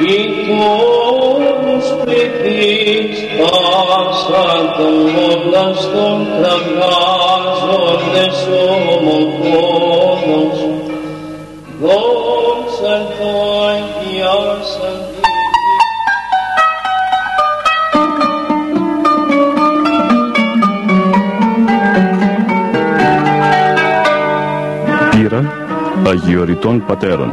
Ήτος πληθείς πάσαν των μόντας των κραγάζοντες ομοφόνος, δόξα το αγιάσαν Πύρα Αγιοριτών Πατέρων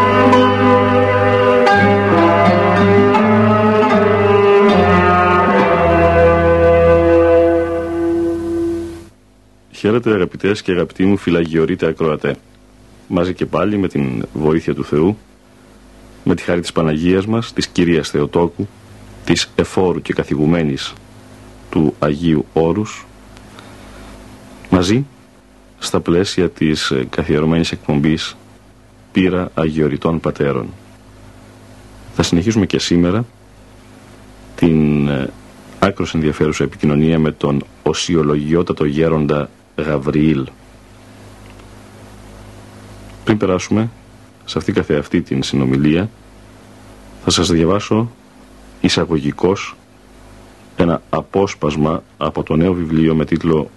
Χαίρετε αγαπητές και αγαπητοί μου φυλαγιορείτε ακροατέ. Μαζί και πάλι με την βοήθεια του Θεού, με τη χάρη της Παναγίας μας, της Κυρίας Θεοτόκου, της εφόρου και καθηγουμένης του Αγίου Όρους, μαζί στα πλαίσια της ε, καθιερωμένης εκπομπής Πύρα Αγιοριτών Πατέρων. Θα συνεχίσουμε και σήμερα την ε, άκρος ενδιαφέρουσα επικοινωνία με τον οσιολογιότατο γέροντα Γαβριήλ. Πριν περάσουμε σε αυτή καθεαυτή την συνομιλία θα σας διαβάσω εισαγωγικός ένα απόσπασμα από το νέο βιβλίο με τίτλο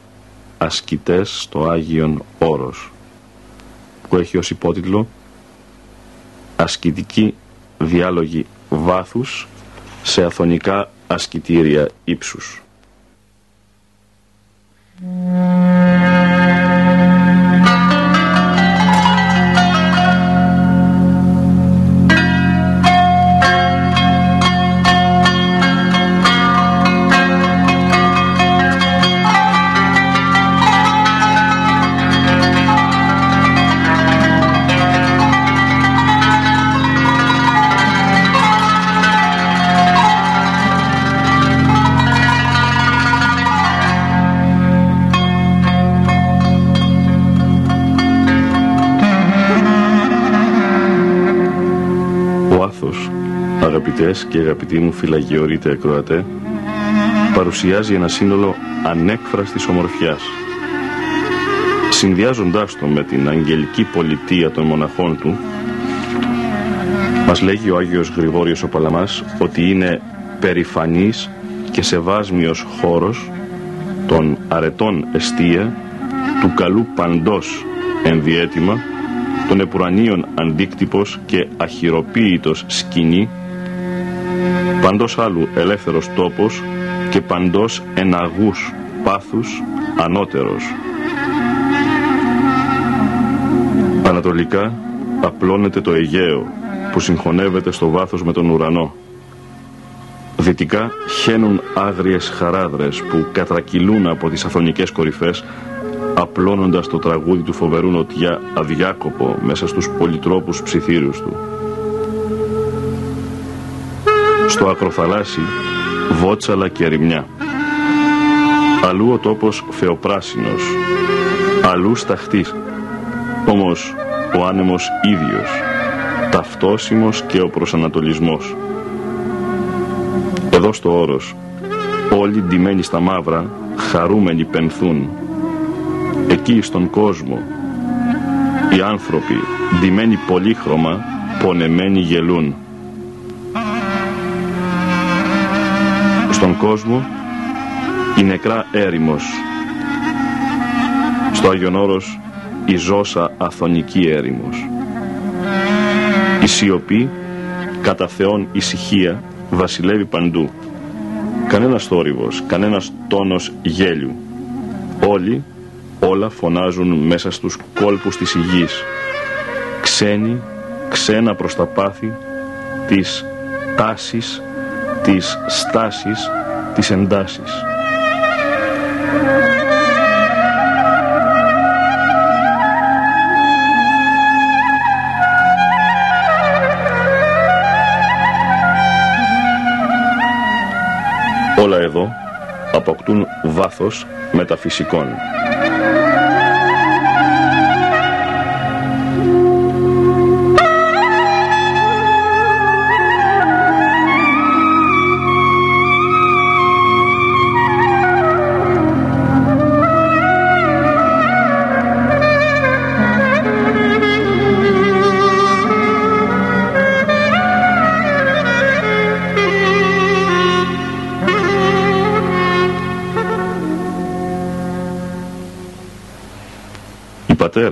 «Ασκητές στο Άγιον Όρος» που έχει ως υπότιτλο «Ασκητική διάλογη βάθους σε αθωνικά ασκητήρια ύψους». Ο αγαπητές και αγαπητοί μου φυλαγιορείτε ακροατέ, παρουσιάζει ένα σύνολο ανέκφραστης ομορφιάς. Συνδυάζοντάς το με την αγγελική πολιτεία των μοναχών του, μας λέγει ο Άγιος Γρηγόριος ο Παλαμάς ότι είναι περηφανής και σεβάσμιος χώρος των αρετών εστία, του καλού παντός ενδιέτημα, των επουρανίων αντίκτυπος και αχυροποίητος σκηνή, παντός άλλου ελεύθερος τόπος και παντός εναγούς πάθους ανώτερος. Ανατολικά απλώνεται το Αιγαίο που συγχωνεύεται στο βάθος με τον ουρανό. Δυτικά χαίνουν άγριες χαράδρες που κατρακυλούν από τις αθωνικές κορυφές απλώνοντας το τραγούδι του φοβερού νοτιά αδιάκοπο μέσα στους πολυτρόπους ψιθύρους του. Στο ακροθαλάσσι βότσαλα και ερημιά. Αλλού ο τόπος φεοπράσινος, αλλού σταχτής, όμως ο άνεμος ίδιος, ταυτόσιμος και ο προσανατολισμός. Εδώ στο όρος, όλοι ντυμένοι στα μαύρα, χαρούμενοι πενθούν. Εκεί στον κόσμο, οι άνθρωποι, ντυμένοι πολύχρωμα, πονεμένοι γελούν. Στον κόσμο, η νεκρά έρημος. Στο Άγιον Όρος, η ζώσα αθωνική έρημος. Η σιωπή, κατά Θεόν ησυχία, βασιλεύει παντού. Κανένας θόρυβος, κανένας τόνος γέλιου. Όλοι, όλα φωνάζουν μέσα στους κόλπους της υγιής. Ξένοι, ξένα προς τα πάθη, της τάσης, της στάσης, της εντάσης. Όλα εδώ αποκτούν βάθος μεταφυσικών.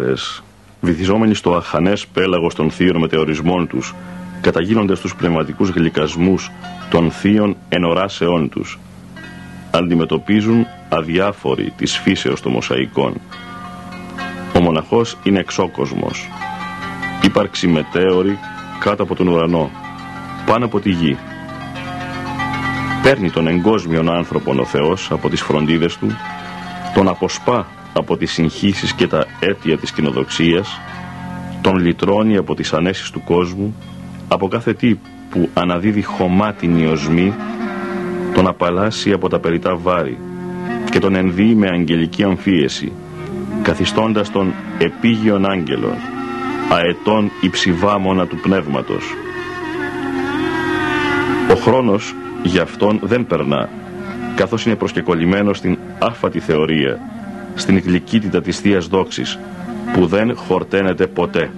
Οι πατέρες, βυθιζόμενοι στο αχανές πέλαγος των θείων μετεωρισμών τους, καταγίνονται στους πνευματικούς γλυκασμούς των θείων ενοράσεών τους. Αντιμετωπίζουν αδιάφοροι της φύσεως των μοσαϊκών. Ο μοναχός είναι εξώκοσμος. Ύπαρξη μετέωρη κάτω από τον ουρανό, πάνω από τη γη. Παίρνει τον εγκόσμιον άνθρωπον ο Θεός από τις φροντίδες του, τον αποσπά από τις συγχύσεις και τα αίτια της κοινοδοξίας, τον λυτρώνει από τις ανέσεις του κόσμου, από κάθε τι που αναδίδει χωμάτινη οσμή, τον απαλλάσσει από τα περιτά βάρη και τον ενδύει με αγγελική αμφίεση, καθιστώντας τον επίγειον άγγελον, αετών υψηβάμωνα του πνεύματος. Ο χρόνος για αυτόν δεν περνά, καθώς είναι προσκεκολλημένος στην άφατη θεωρία, στην γλυκύτητα της Θείας Δόξης, που δεν χορταίνεται ποτέ.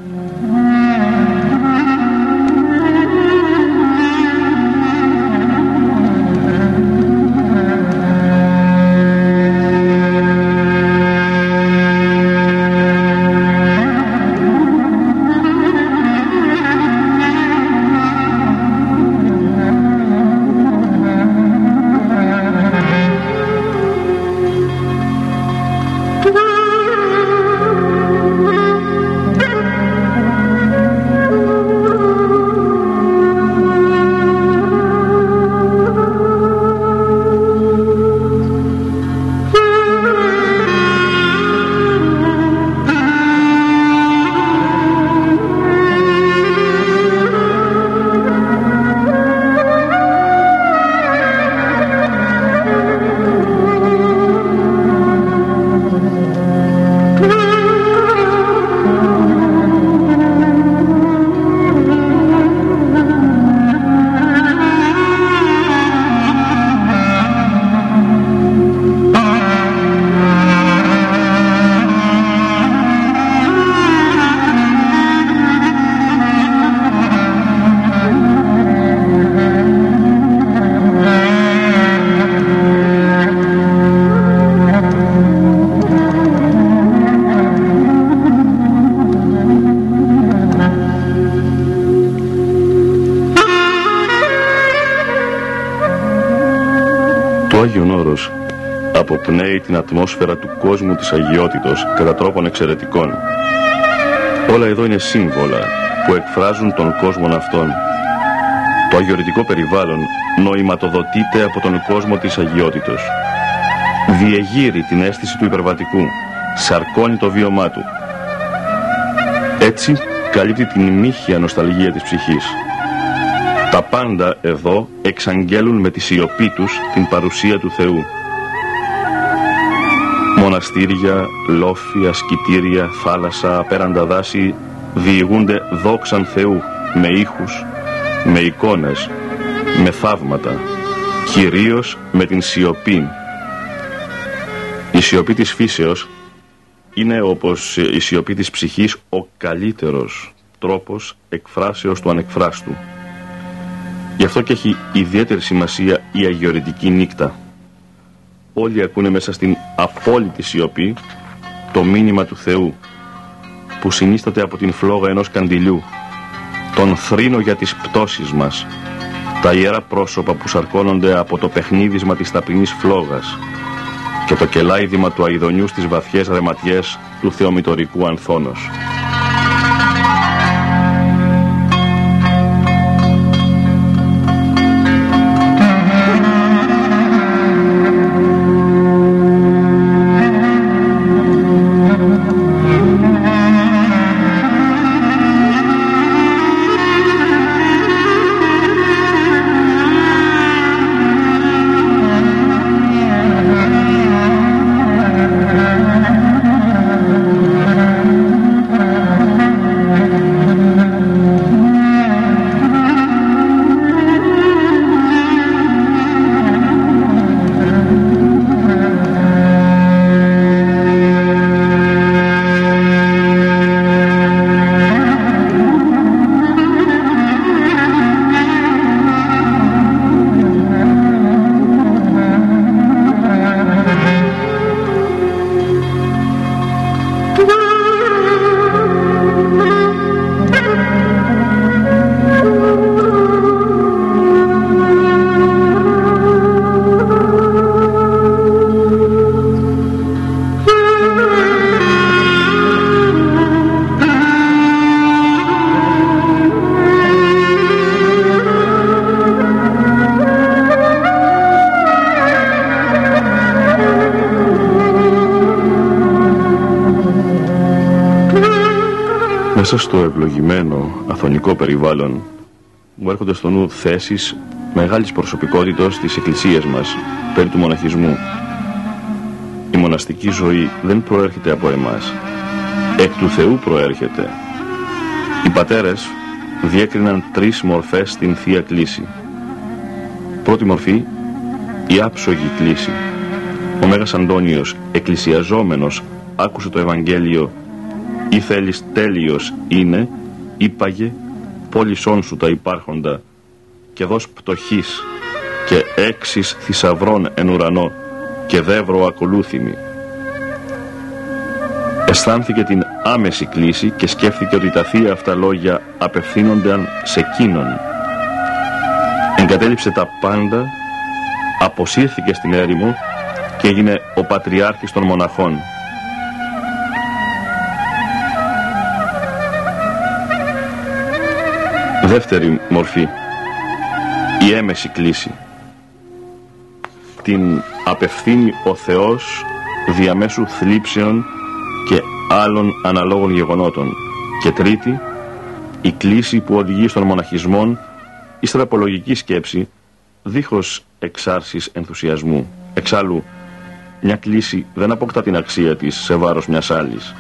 Την ατμόσφαιρα του κόσμου της αγιότητος κατά τρόπον εξαιρετικών. Όλα εδώ είναι σύμβολα που εκφράζουν τον κόσμο αυτόν. Το αγιορητικό περιβάλλον νοηματοδοτείται από τον κόσμο της αγιότητος. Διεγείρει την αίσθηση του υπερβατικού, σαρκώνει το βίωμά του. Έτσι καλύπτει την μύχια νοσταλγία της ψυχής. Τα πάντα εδώ εξαγγέλουν με τη σιωπή τους την παρουσία του Θεού. Μοναστήρια, λόφια, σκητήρια, θάλασσα, απέραντα δάση διηγούνται δόξαν Θεού με ήχους, με εικόνες, με θαύματα, κυρίως με την σιωπή. Η σιωπή της φύσεως είναι όπως η σιωπή της ψυχής ο καλύτερος τρόπος εκφράσεως του ανεκφράστου. Γι' αυτό και έχει ιδιαίτερη σημασία η αγιορητική νύχτα. Όλοι ακούνε μέσα στην απόλυτη σιωπή το μήνυμα του Θεού που συνίσταται από την φλόγα ενός καντιλιού, τον θρήνο για τις πτώσεις μας, τα ιερά πρόσωπα που σαρκώνονται από το παιχνίδισμα της ταπεινής φλόγας και το κελάιδημα του αηδονιού στις βαθιές ρεματιές του θεομητορικού ανθόνος. Μέσα στο ευλογημένο αθωνικό περιβάλλον μου έρχονται στο νου θέσεις μεγάλης προσωπικότητας της εκκλησίας μας περί του μοναχισμού. Η μοναστική ζωή δεν προέρχεται από εμάς. Εκ του Θεού προέρχεται. Οι πατέρες διέκριναν τρεις μορφές στην Θεία Κλήση. Πρώτη μορφή, η άψογη κλίση. Ο Μέγας Αντώνιος, εκκλησιαζόμενος, άκουσε το Ευαγγέλιο «Ή θέλεις τέλειος είναι, είπαγε, πόλησόν σου τα υπάρχοντα και δώσ' πτωχής και έξις θησαυρών εν ουρανό και δεύρο ακολούθημη». Αισθάνθηκε την άμεση κλίση και σκέφτηκε ότι τα θεία αυτά λόγια απευθύνονταν σε εκείνον. Εγκατέλειψε τα πάντα, αποσύρθηκε στην έρημο και έγινε ο πατριάρχης των μοναχών. Δεύτερη μορφή, η έμεση κλίση. Την απευθύνει ο Θεός διαμέσου θλίψεων και άλλων αναλόγων γεγονότων. Και τρίτη, η κλίση που οδηγεί στον μοναχισμόν η στραπολογική σκέψη δίχως εξάρσεις ενθουσιασμού. Εξάλλου, μια κλίση δεν αποκτά την αξία της σε βάρος μιας άλλης.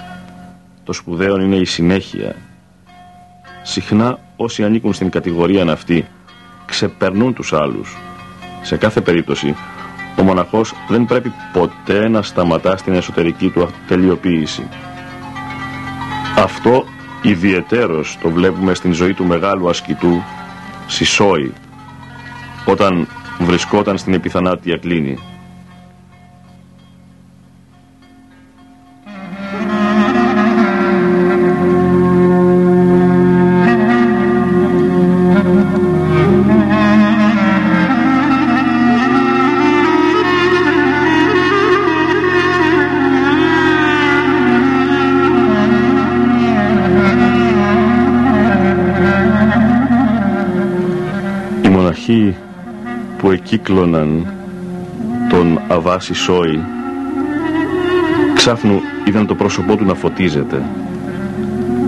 Το σπουδαίο είναι η συνέχεια. Συχνά όσοι ανήκουν στην κατηγορία αυτή ξεπερνούν τους άλλους. Σε κάθε περίπτωση, ο μοναχός δεν πρέπει ποτέ να σταματά στην εσωτερική του τελειοποίηση. Αυτό ιδιαιτέρως το βλέπουμε στην ζωή του μεγάλου ασκητού Σισόη όταν βρισκόταν στην επιθανάτια κλίνη. Που εκύκλωναν τον Αβάση Σόη. Ξάφνου είδαν το πρόσωπό του να φωτίζεται.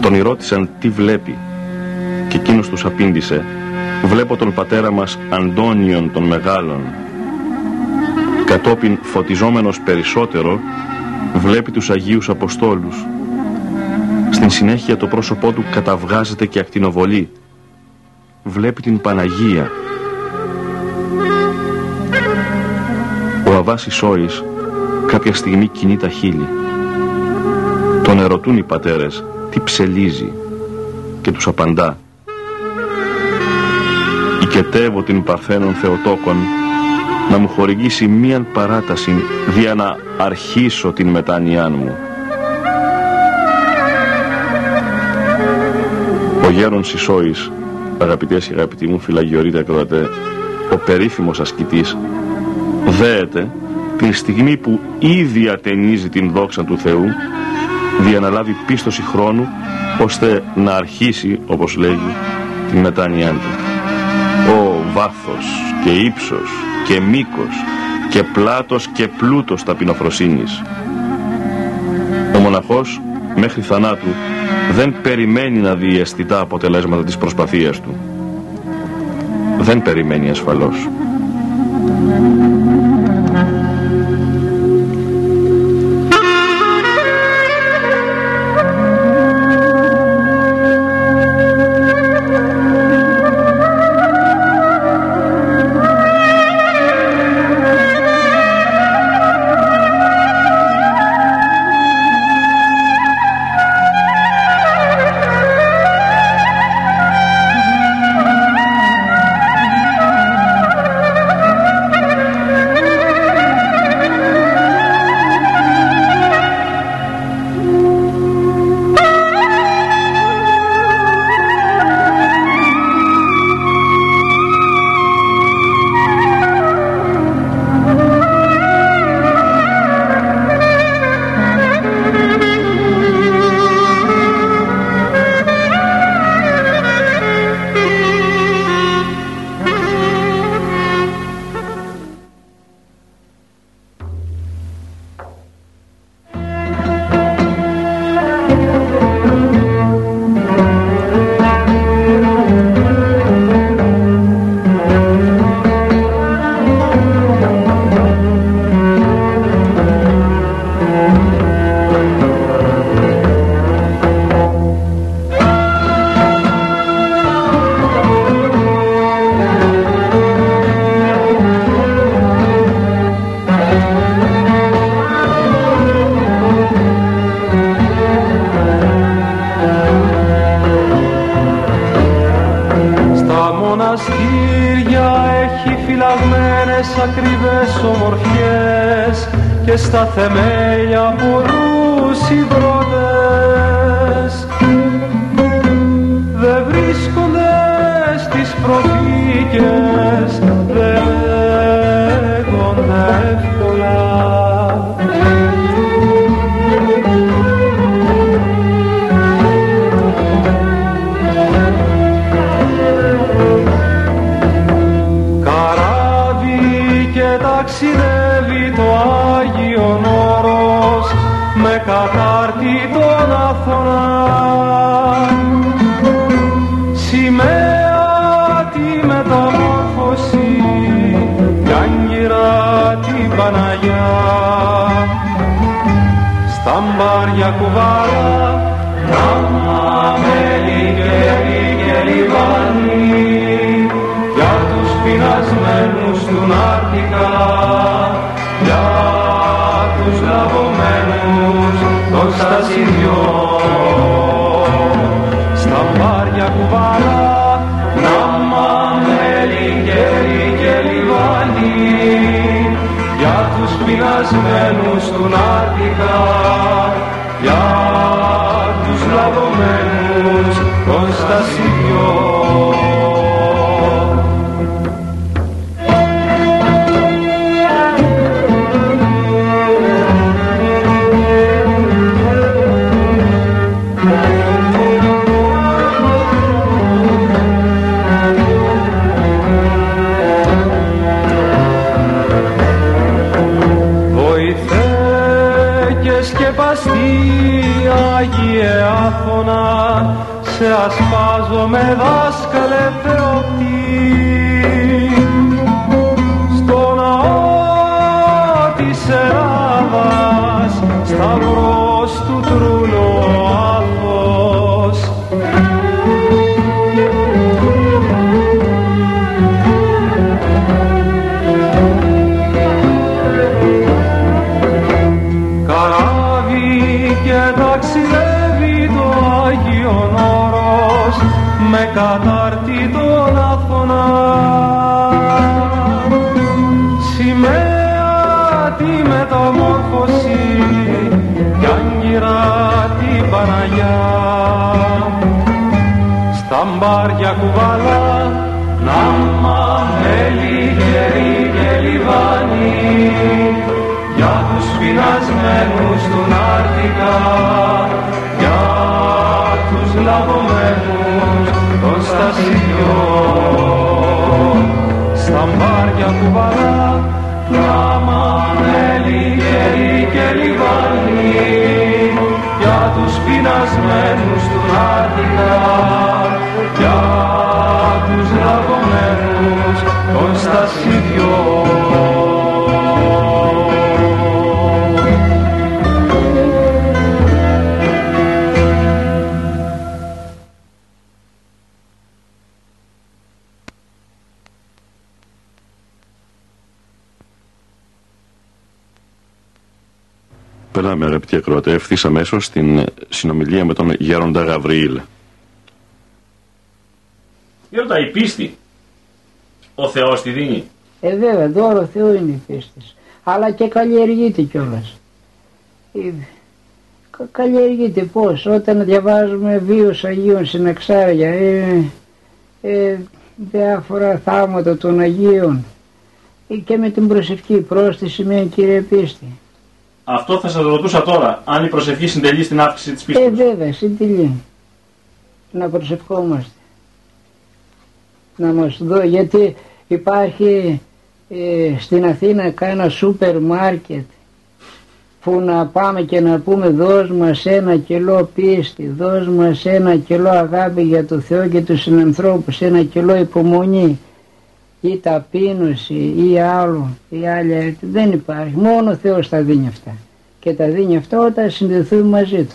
Τον ρώτησαν τι βλέπει; Και εκείνος τους απήντησε βλέπω τον πατέρα μας Αντώνιον των Μεγάλων κατόπιν φωτιζόμενος περισσότερο βλέπει τους Αγίους Αποστόλους. Στην συνέχεια το πρόσωπό του καταβγάζεται και ακτινοβολεί. Βλέπει την Παναγία βάση σόης κάποια στιγμή κινεί τα χείλη. Τον ερωτούν οι πατέρες τι ψελίζει και τους απαντά «Οικετεύω την Παρθένων Θεοτόκον να μου χορηγήσει μίαν παράταση δια να αρχίσω την μετάνοιά μου». Ο γέρον Σισόης, αγαπητές και αγαπητοί μου φυλαγιορείτε ακροατέ, ο περίφημος ασκητής δέεται την στιγμή που ήδη ατενίζει την δόξα του Θεού διαναλάβει πίστοση χρόνου ώστε να αρχίσει όπως λέγει την μετάνοιά του. Ο βάθος και ύψος και μήκος και πλάτος και πλούτος ταπεινοφροσύνης. Ο μοναχός μέχρι θανάτου δεν περιμένει να δει αισθητά αποτελέσματα της προσπαθίας του. Δεν περιμένει ασφαλώς πεινασμένους του Άγιε Άθωνα σε ασπάζω με δάσκαλε Θεοπτή Νάρτικα για τους λαβωμένους των στασιδιών στα μπάρια κουβαλά γράμμα μέλι γερί και λιβάνι για τους πεινασμένους του Νάρτικα για τους λαβωμένους των στασιδιών Περνάμε αγαπητοί ακροατέ ευθύς αμέσως στην συνομιλία με τον Γέροντα Γαβριήλ. Γέροντα, η πίστη. Ο Θεός τη δίνει. Ε, βέβαια, δώρο Θεού είναι η πίστη. Αλλά και καλλιεργείται κιόλας. Καλλιεργείται πώς, όταν διαβάζουμε βίους Αγίων συναξάρια, ε, ε, διάφορα θαύματα των Αγίων ε, και με την προσευχή πρόστη σημαίνει κύριε πίστη. Αυτό θα σας ρωτούσα τώρα, αν η προσευχή συντελεί στην αύξηση της Ε, πίστης. βέβαια, συντηλεί. Να προσευχόμαστε. Να μας δω, γιατί υπάρχει ε, στην Αθήνα κάνα σούπερ μάρκετ που να πάμε και να πούμε δώσ' μας ένα κιλό πίστη, δώσ' μας ένα κιλό αγάπη για το Θεό και τους συνανθρώπους, ένα κιλό υπομονή ή ταπείνωση ή άλλο ή άλλη αρετή. δεν υπάρχει, μόνο ο Θεός τα δίνει αυτά και τα δίνει αυτά όταν συνδεθούμε μαζί Του.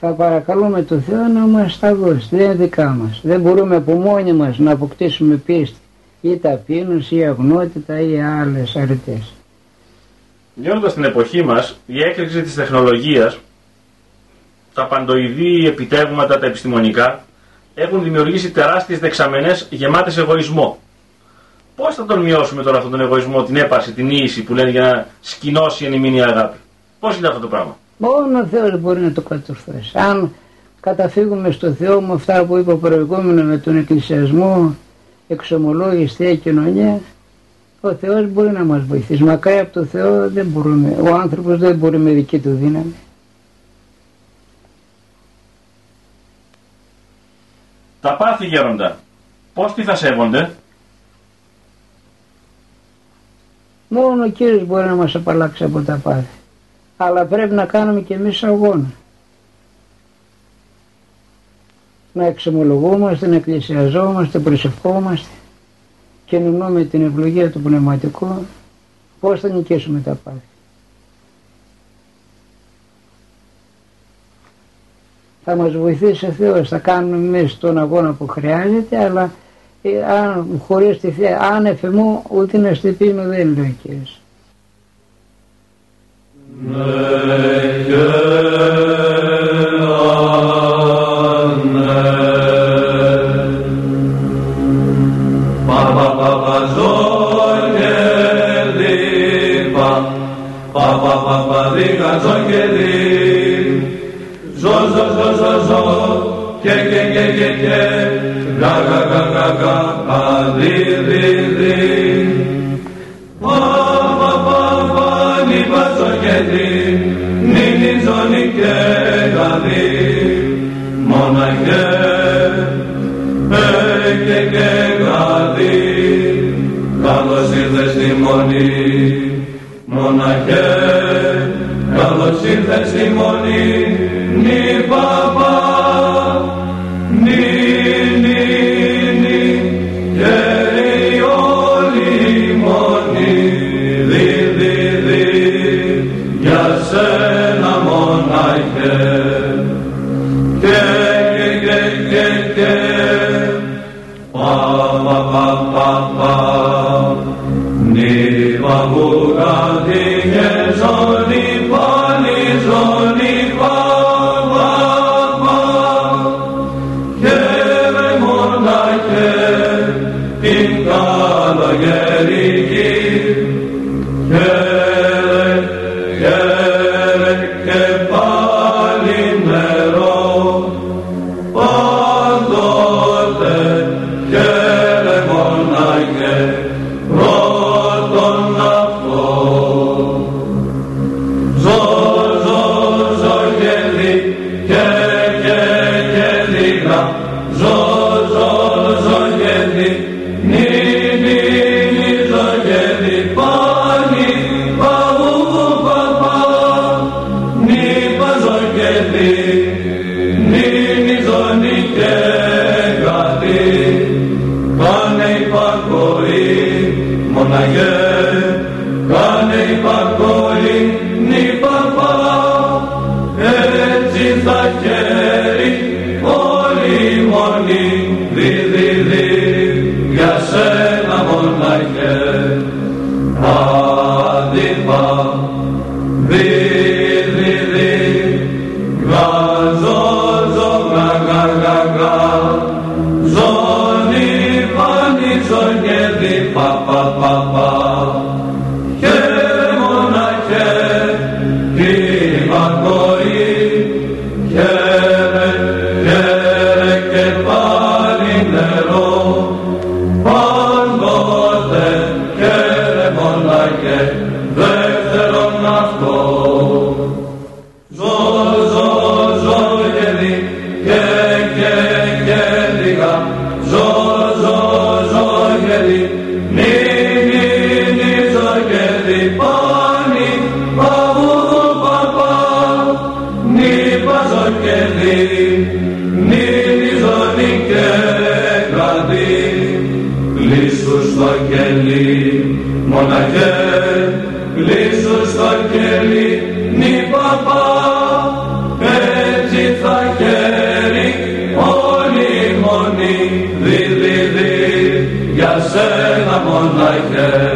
Θα παρακαλούμε το Θεό να μας τα δώσει, δεν είναι δικά μας. Δεν μπορούμε από μόνοι μας να αποκτήσουμε πίστη ή ταπείνωση ή αγνότητα ή άλλες αρετές. Γέροντα στην εποχή μας, η έκρηξη της τεχνολογίας, τα παντοειδή επιτεύγματα, τα επιστημονικά, έχουν δημιουργήσει τεράστιες δεξαμενές γεμάτες εγωισμό. Πώς θα τον μειώσουμε τώρα αυτόν τον εγωισμό, την έπαρση, την ίηση που λένε για να σκηνώσει εν ημίνη αγάπη; Πώς είναι αυτό το πράγμα; Μόνο ο Θεός μπορεί να το κατορθώσει. Αν καταφύγουμε στο Θεό με αυτά που είπα προηγούμενα με τον εκκλησιασμό, εξομολόγηση, θεία κοινωνία, ο Θεός μπορεί να μας βοηθήσει. Μακάρι από το Θεό δεν μπορούμε. Ο άνθρωπος δεν μπορεί με δική του δύναμη. Τα πάθη γέροντα, πώς τι θα σέβονται; Μόνο ο Κύριος μπορεί να μας απαλλάξει από τα πάθη. Αλλά πρέπει να κάνουμε και εμείς αγώνα. Να εξομολογούμαστε, να εκκλησιαζόμαστε, προσευχόμαστε και με την ευλογία του πνευματικού πώς θα νικήσουμε τα πάθη. Θα μας βοηθήσει ο Θεός, θα κάνουμε εμείς τον αγώνα που χρειάζεται, αλλά ε, αν χωρίς τη θεία, αν εφημού ούτε να στυπήνω δεν λέει ο Κύριος. Ζω, ζω, ζω, ζω, ζω, και, και, και, και, και, γα, γα, γα, γα, γα, γα, δι, δι, δι. Πα, πα, πα, πα, νι, πα, ζω, και, δι, νι, νι, ζω, νι, και, γα, δι, μοναχέ, ε, και, και, γα, δι, καλώς ήρθες στη μονή, μοναχέ, καλώς ήρθες στη μονή, νι παπά, όλη η μονή, δι, δι, δι, για σένα μοναχέ.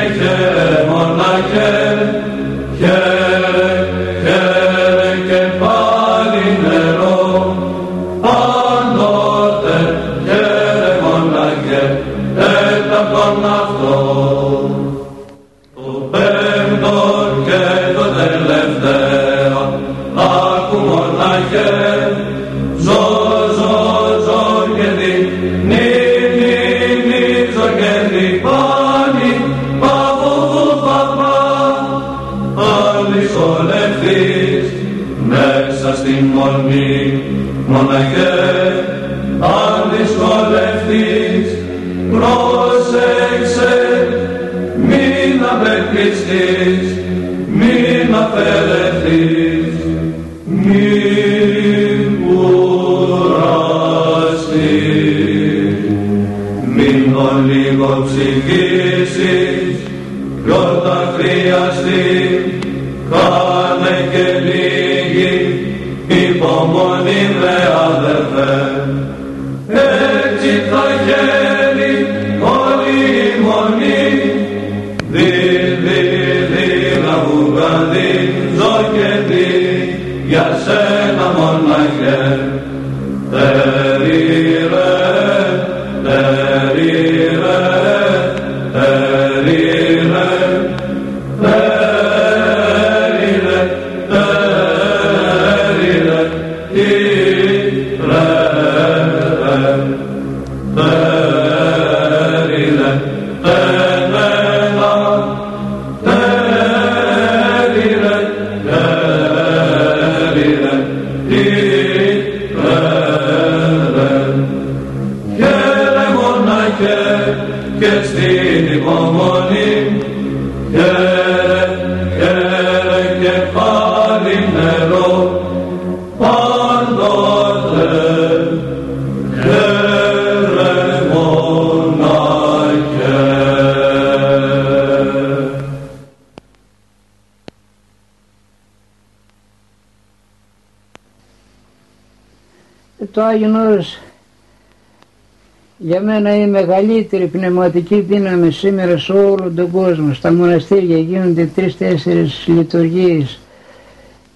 συγκρίσεις πρώτα χρειαστεί χάνε και λίγη για μένα είναι η μεγαλύτερη πνευματική δύναμη σήμερα σε όλο τον κόσμο. Στα μοναστήρια γίνονται τρεις-τέσσερις λειτουργίες.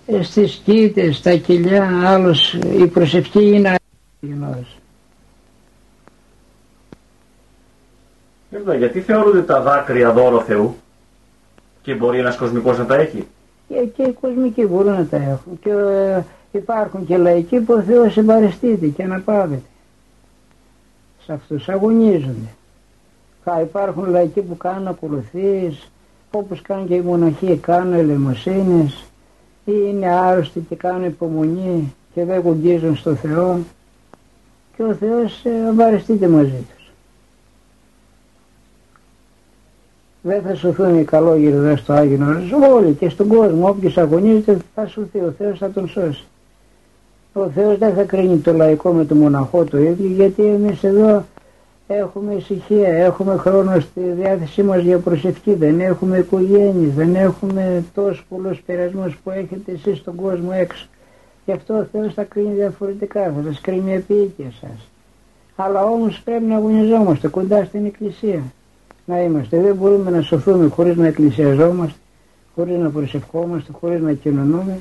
Ε, στις κήτες, στα κοιλιά, άλλος η προσευχή είναι αγιονός. γιατί θεωρούνται τα δάκρυα δώρο Θεού; Και μπορεί ένας κοσμικός να τα έχει; Και, και οι κοσμικοί μπορούν να τα έχουν. Και ε, υπάρχουν και λαϊκοί που ο Θεός εμπαριστείται και αναπαύεται σε αυτούς αγωνίζονται. Θα υπάρχουν λαϊκοί που κάνουν ακολουθίες, όπως κάνουν και οι μοναχοί, κάνουν ελεημοσύνες ή είναι άρρωστοι και κάνουν υπομονή και δεν γογγίζουν στο Θεό και ο Θεός ε, μαζί τους. Δεν θα σωθούν οι καλόγεροι εδώ στο Άγιο Νόρος, όλοι και στον κόσμο, όποιος αγωνίζεται θα σωθεί, ο Θεός θα τον σώσει. Ο Θεός δεν θα κρίνει το λαϊκό με το μοναχό το ίδιο γιατί εμείς εδώ έχουμε ησυχία, έχουμε χρόνο στη διάθεσή μας για προσευχή, δεν έχουμε οικογένειες, δεν έχουμε τόσο πολλούς πειρασμούς που έχετε εσείς στον κόσμο έξω. Γι' αυτό ο Θεός θα κρίνει διαφορετικά, θα σας κρίνει επί σας. Αλλά όμως πρέπει να αγωνιζόμαστε κοντά στην Εκκλησία. Να είμαστε. Δεν μπορούμε να σωθούμε χωρίς να εκκλησιαζόμαστε, χωρίς να προσευχόμαστε, χωρίς να κοινωνούμε.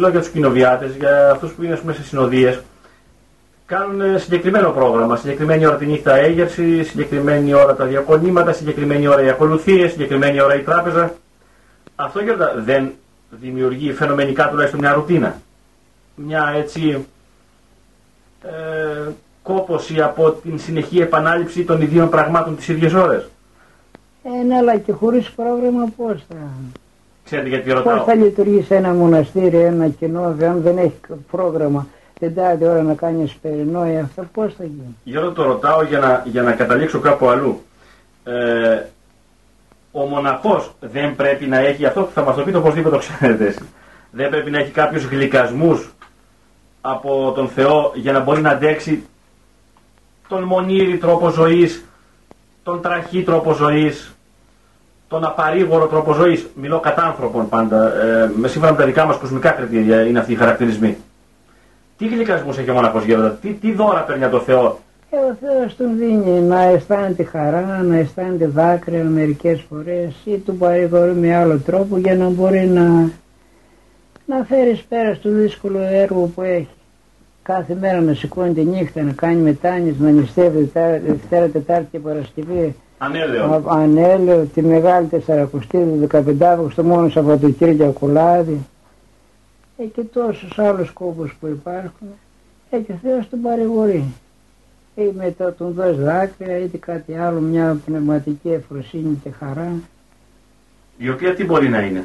Συνήθω, μιλώ για τους κοινοβιάτες, για αυτούς που είναι ας πούμε, σε συνοδείες, κάνουν ε, συγκεκριμένο πρόγραμμα. Συγκεκριμένη ώρα τη νύχτα έγερση, συγκεκριμένη ώρα τα διακονήματα, συγκεκριμένη ώρα οι ακολουθίες, συγκεκριμένη ώρα η τράπεζα. Αυτό γέροντα δεν δημιουργεί φαινομενικά τουλάχιστον μια ρουτίνα. Μια έτσι ε, κόποση από την συνεχή επανάληψη των ιδίων πραγμάτων τις ίδιες ώρες. Ε, ναι, αλλά και χωρίς πρόγραμμα πώς θα... Ξέρετε γιατί Πώς ρωτάω. θα λειτουργήσει ένα μοναστήρι, ένα κοινό, αν δεν έχει πρόγραμμα τετάρτη ώρα να κάνει σπερινόια, αυτά πώς θα γίνει; Γιώργο το ρωτάω για να, για να καταλήξω κάπου αλλού. Ε, ο μοναχός δεν πρέπει να έχει, αυτό που θα μας το πείτε οπωσδήποτε το ξέρετε εσείς, δεν πρέπει να έχει κάποιους γλυκασμούς από τον Θεό για να μπορεί να αντέξει τον μονήρη τρόπο ζωής, τον τραχή τρόπο ζωής, τον απαρήγορο τρόπο ζωής. Μιλώ κατά άνθρωπων πάντα, ε, με σύμφωνα με τα δικά μας κοσμικά κριτήρια είναι αυτοί οι χαρακτηρισμοί. Τι γλυκασμούς έχει ο μοναχός Γέροντα, τι, τι δώρα παίρνει από το Θεό, Ε, ο Θεός τον δίνει να αισθάνεται χαρά, να αισθάνεται δάκρυα μερικές φορές ή του παρηγορεί με άλλο τρόπο για να μπορεί να, να φέρει πέρα στο δύσκολο έργο που έχει. κάθε μέρα να σηκώνει τη νύχτα, να κάνει μετάνοιες, να νηστεύει Δευτέρα, Δευτέρα, Τετάρτη και Παρασκευή. Ανέλεο. Α- Ανέλεο, τη Μεγάλη Τεσσαρακοστή, το 15 Αύγουστο, μόνος Σαββατοκύριακο κουλάδι. Ε, και τόσους άλλους κόπους που υπάρχουν. Ε, και ο Θεός τον παρηγορεί. Ή μετά τον δώσει δάκρυα, είτε κάτι άλλο, μια πνευματική ευφροσύνη και χαρά. Η οποία τι μπορεί να είναι;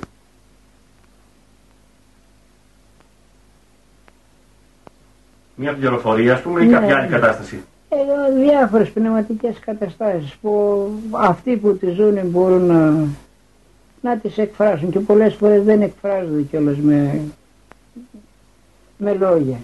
Μια πληροφορία, ας πούμε, ή Ναι, κάποια άλλη ναι. κατάσταση; Ε, διάφορες πνευματικές καταστάσεις που αυτοί που τις ζουν μπορούν να, να τις εκφράσουν και πολλές φορές δεν εκφράζονται κιόλας με, με λόγια.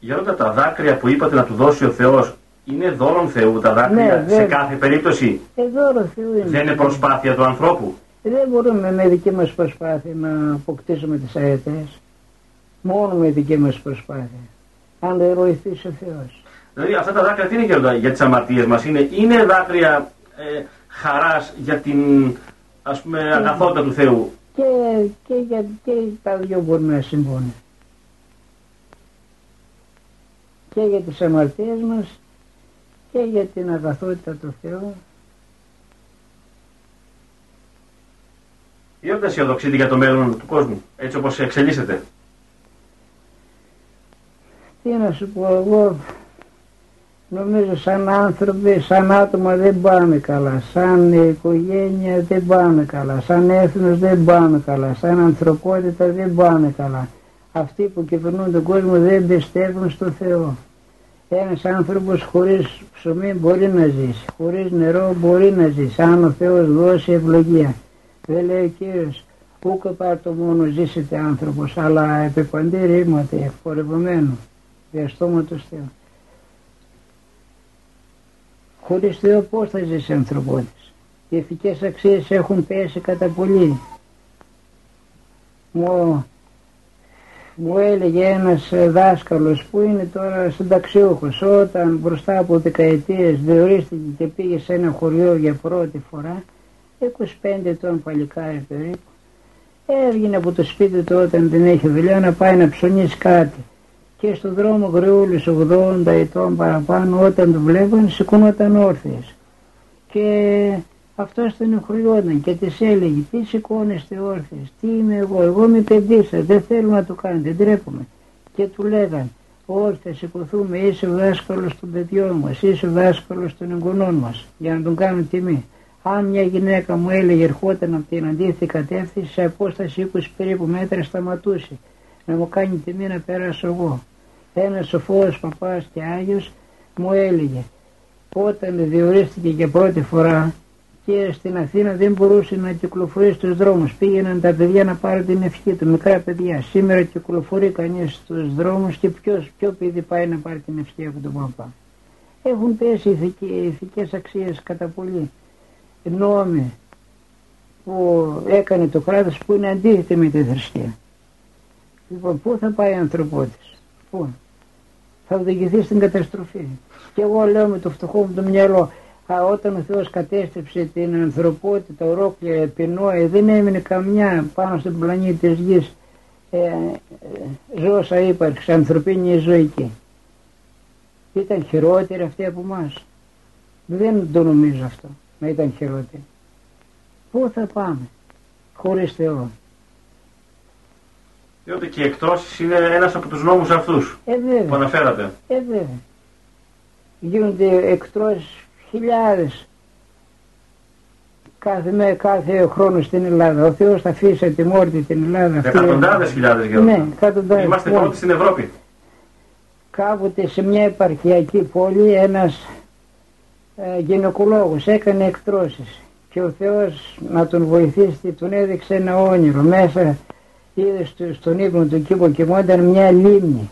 Γέροντα, τα δάκρυα που είπατε να του δώσει ο Θεός είναι δώρον Θεού τα δάκρυα Ναι, σε βέβαια. κάθε περίπτωση; Εδώ ρε Θεού είναι. Δεν είναι προσπάθεια του ανθρώπου; Δεν μπορούμε με δική μας προσπάθεια να αποκτήσουμε τις αετές. Μόνο με δική μας προσπάθεια. Αν δεν βοηθήσει ο Θεός. Δηλαδή αυτά τα δάκρυα τι είναι γέροντα για τις αμαρτίες μας; Είναι, είναι δάκρυα ε, χαράς για την ας πούμε αγαθότητα του Θεού; Και, και, για, και τα δυο μπορούν να συμβούν. Και για τις αμαρτίες μας και για την αγαθότητα του Θεού. Γέροντα αισιοδοξείτε για το μέλλον του κόσμου, έτσι όπως εξελίσσεται; Τι να σου πω εγώ νομίζω σαν άνθρωποι, σαν άτομα δεν πάμε καλά, σαν οικογένεια δεν πάμε καλά, σαν έθνος δεν πάμε καλά, σαν ανθρωπότητα δεν πάμε καλά. Αυτοί που κυβερνούν τον κόσμο δεν πιστεύουν στο Θεό. Ένας άνθρωπος χωρίς ψωμί μπορεί να ζήσει, χωρίς νερό μπορεί να ζήσει, αν ο Θεός δώσει ευλογία. Δεν λέει ο Κύριος, ούκο πάρ' το μόνο ζήσετε άνθρωπος, αλλά επί παντή ρήματε, εκπορευμένο, διαστόματος Θεού. Χωρίς Θεό πώς θα ζήσει ανθρωπότης; Οι ηθικές αξίες έχουν πέσει κατά πολύ. Μου, μου έλεγε ένας ε, δάσκαλος που είναι τώρα συνταξιούχος; Όταν μπροστά από δεκαετίες διορίστηκε και πήγε σε ένα χωριό για πρώτη φορά 25 ετών παλικάρι περίπου έβγαινε από το σπίτι του όταν δεν έχει δουλειά να πάει να ψωνίσει κάτι και στο δρόμο γριούλης 80 ετών παραπάνω όταν το βλέπαν σηκωνόταν όρθιες και αυτός τον εγχωριόταν και της έλεγε τι σηκώνεστε όρθιες, τι είμαι εγώ, εγώ είμαι παιδίς σας, δεν θέλω να το κάνετε, ντρέπομαι και του λέγαν όρθια σηκωθούμε, είσαι ο δάσκαλος των παιδιών μας, είσαι ο δάσκαλος των εγγονών μας για να τον κάνουν τιμή. Αν μια γυναίκα μου έλεγε ερχόταν από την αντίθετη κατεύθυνση σε απόσταση 20 περίπου μέτρα σταματούσε να μου κάνει τιμή να περάσω εγώ. Ένας σοφός παπάς και Άγιος μου έλεγε όταν διορίστηκε για πρώτη φορά και στην Αθήνα δεν μπορούσε να κυκλοφορεί στους δρόμους. Πήγαιναν τα παιδιά να πάρουν την ευχή του, μικρά παιδιά. Σήμερα κυκλοφορεί κανείς στους δρόμους και ποιος, ποιο παιδί πάει να πάρει την ευχή από τον παπά. Έχουν πέσει ηθικοί, ηθικές αξίες κατά πολύ. Νόμοι που έκανε το κράτος που είναι αντίθετοι με τη θρησκεία. Λοιπόν, πού θα πάει ο ανθρωπότης, πού, θα οδηγηθεί στην καταστροφή. Και εγώ λέω με το φτωχό μου το μυαλό, α, όταν ο Θεός κατέστρεψε την ανθρωπότητα ολόκληρη επινόη, δεν έμεινε καμιά πάνω στον πλανήτη της γης ε, ε, ζώσα ύπαρξη, ανθρωπίνη ζωή εκεί. Ήταν χειρότερη αυτή από εμάς. Δεν το νομίζω αυτό, να ήταν χειρότερη. Πού θα πάμε, χωρίς Θεό; Διότι και οι εκτόσεις είναι ένας από τους νόμους αυτούς Ε, που βέβαια. αναφέρατε. Ε, βέβαια. Γίνονται εκτός χιλιάδες κάθε, με, κάθε χρόνο στην Ελλάδα. Ο Θεός θα αφήσει ατιμόρυτη την Ελλάδα. αυτή. Εκατοντάδες χιλιάδες γέροντα. Ναι, εκατοντάδες. Είμαστε Ναι. πρώτοι στην Ευρώπη. Κάποτε σε μια επαρχιακή πόλη ένας ε, γυναικολόγος έκανε εκτρώσεις και ο Θεός να τον βοηθήσει τον έδειξε ένα όνειρο μέσα είδε στο, στον ύπνο του κήπο κοιμόταν μια λίμνη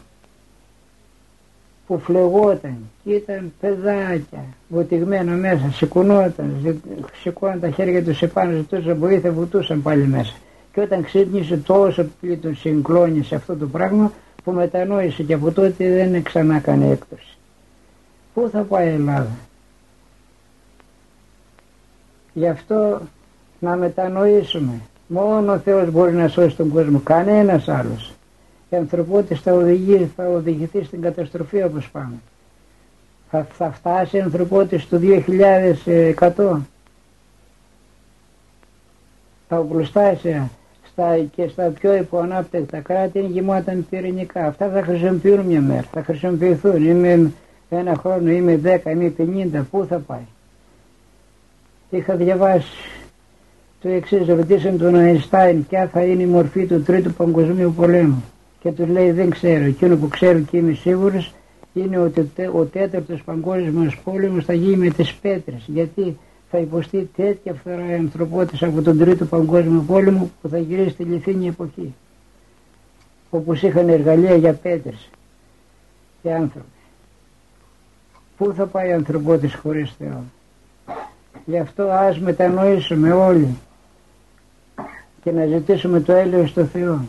που φλεγόταν και ήταν παιδάκια βοτιγμένα μέσα, σηκωνόταν, ζη- σηκώναν τα χέρια τους επάνω, ζητούσαν βοήθεια, βουτούσαν πάλι μέσα. Και όταν ξύπνησε τόσο πολύ τον συγκλώνησε αυτό το πράγμα που μετανόησε και από τότε δεν ξανά έκανε έκπτωση. Πού θα πάει η Ελλάδα; Γι' αυτό να μετανοήσουμε. Μόνο ο Θεός μπορεί να σώσει τον κόσμο, κανένας άλλος. και ανθρωπότης θα, οδηγεί, θα οδηγηθεί στην καταστροφή όπως πάμε. Θα, θα φτάσει ανθρωπότης το 2100. Τα οπλοστάσια στα, και στα πιο υποανάπτυκτα κράτη είναι γεμάτα με πυρηνικά. Αυτά θα χρησιμοποιούν μια μέρα, θα χρησιμοποιηθούν. Είμαι ένα χρόνο, είμαι 10, είμαι 50, πού θα πάει; Είχα διαβάσει το εξής, ρωτήσαν τον Αϊνστάιν ποια θα είναι η μορφή του Τρίτου Παγκοσμίου Πολέμου. Και τους λέει δεν ξέρω, εκείνο που ξέρω και είμαι σίγουρος είναι ότι ο τέταρτος παγκόσμιος πόλεμος θα γίνει με τις πέτρες. Γιατί θα υποστεί τέτοια φθορά η ανθρωπότητα από τον Τρίτο Παγκόσμιο Πόλεμο που θα γυρίσει στη λιθίνη εποχή. Όπως είχαν εργαλεία για πέτρες και άνθρωποι. Πού θα πάει η ανθρωπότητα χωρίς Θεό; Γι' αυτό ας μετανοήσουμε όλοι και να ζητήσουμε το έλεος στο Θεό.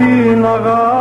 την αγάπη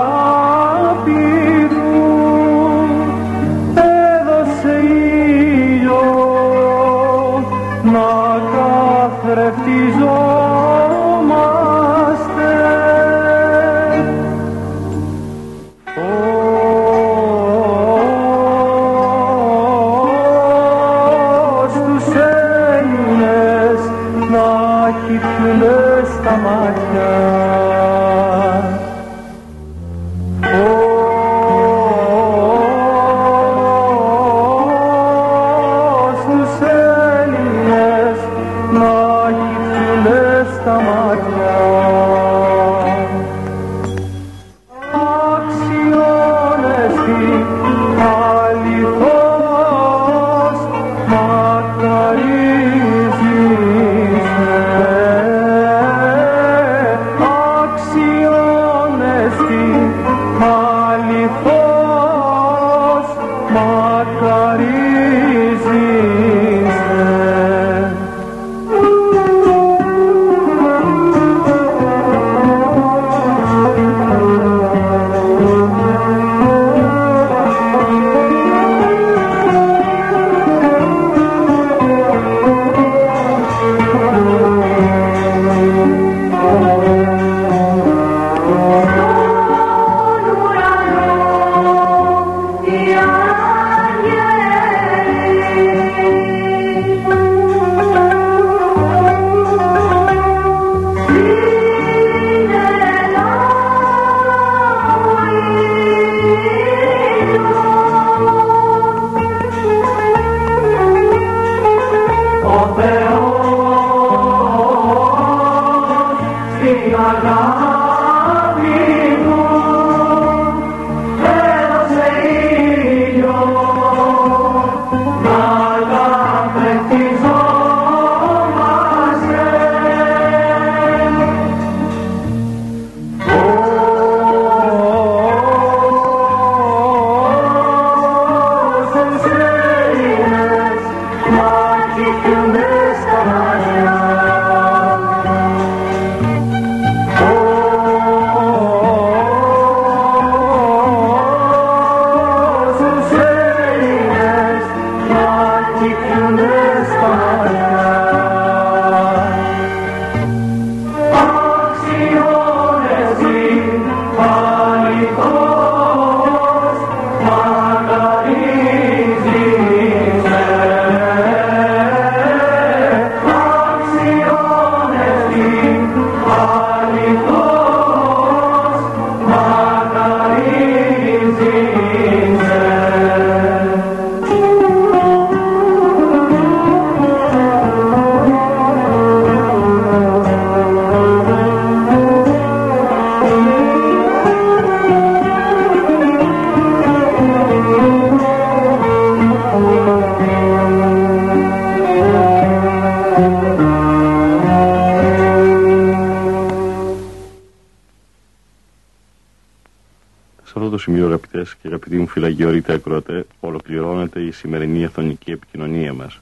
μου φυλαγιορείτε ακροατέ, ολοκληρώνεται η σημερινή εθνική επικοινωνία μας.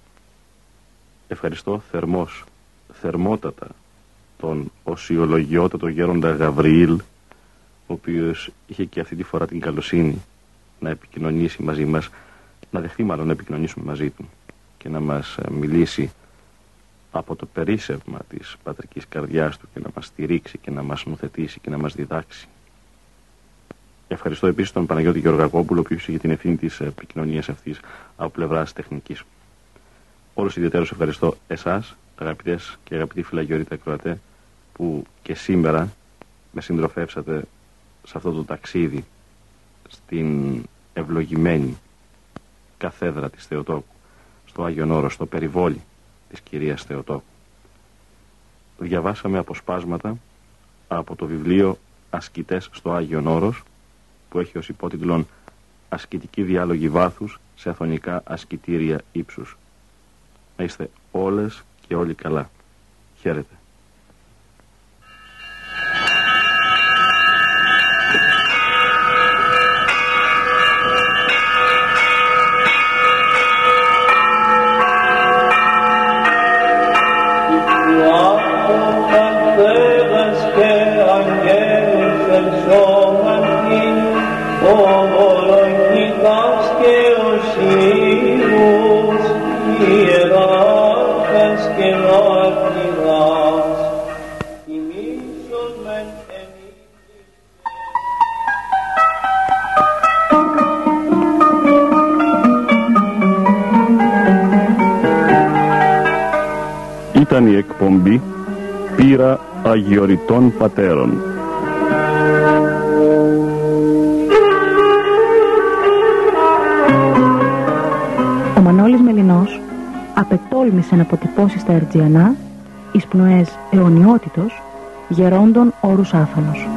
Ευχαριστώ θερμός, θερμότατα τον οσιολογιότατο γέροντα Γαβριήλ, ο οποίος είχε και αυτή τη φορά την καλοσύνη να επικοινωνήσει μαζί μας, να δεχτεί μάλλον να επικοινωνήσουμε μαζί του και να μας μιλήσει από το περίσσευμα της πατρικής καρδιάς του και να μας στηρίξει και να μας νοθετήσει και να μας διδάξει. Ευχαριστώ επίσης τον Παναγιώτη Γεωργακόπουλο, ο οποίος είχε την ευθύνη της επικοινωνίας αυτής από πλευράς τεχνικής. Όλους ιδιαίτερω ευχαριστώ εσάς, αγαπητές και αγαπητοί φυλαγιορείτε ακροατέ, που και σήμερα με συντροφεύσατε σε αυτό το ταξίδι στην ευλογημένη καθέδρα της Θεοτόκου, στο Άγιον Όρος, στο περιβόλι της κυρίας Θεοτόκου. Διαβάσαμε αποσπάσματα από το βιβλίο «Ασκητές στο Άγιον Όρος» που έχει ως υπότιτλον «Ασκητική διάλογη βάθους σε αθωνικά ασκητήρια ύψους». Να είστε όλες και όλοι καλά. Χαίρετε. Αγιοριτών Πατέρων». Ο Μανώλης Μελινός απετόλμησε να αποτυπώσει στα Ερτζιανά εις πνοές αιωνιότητος γερόντων όρους άφανος.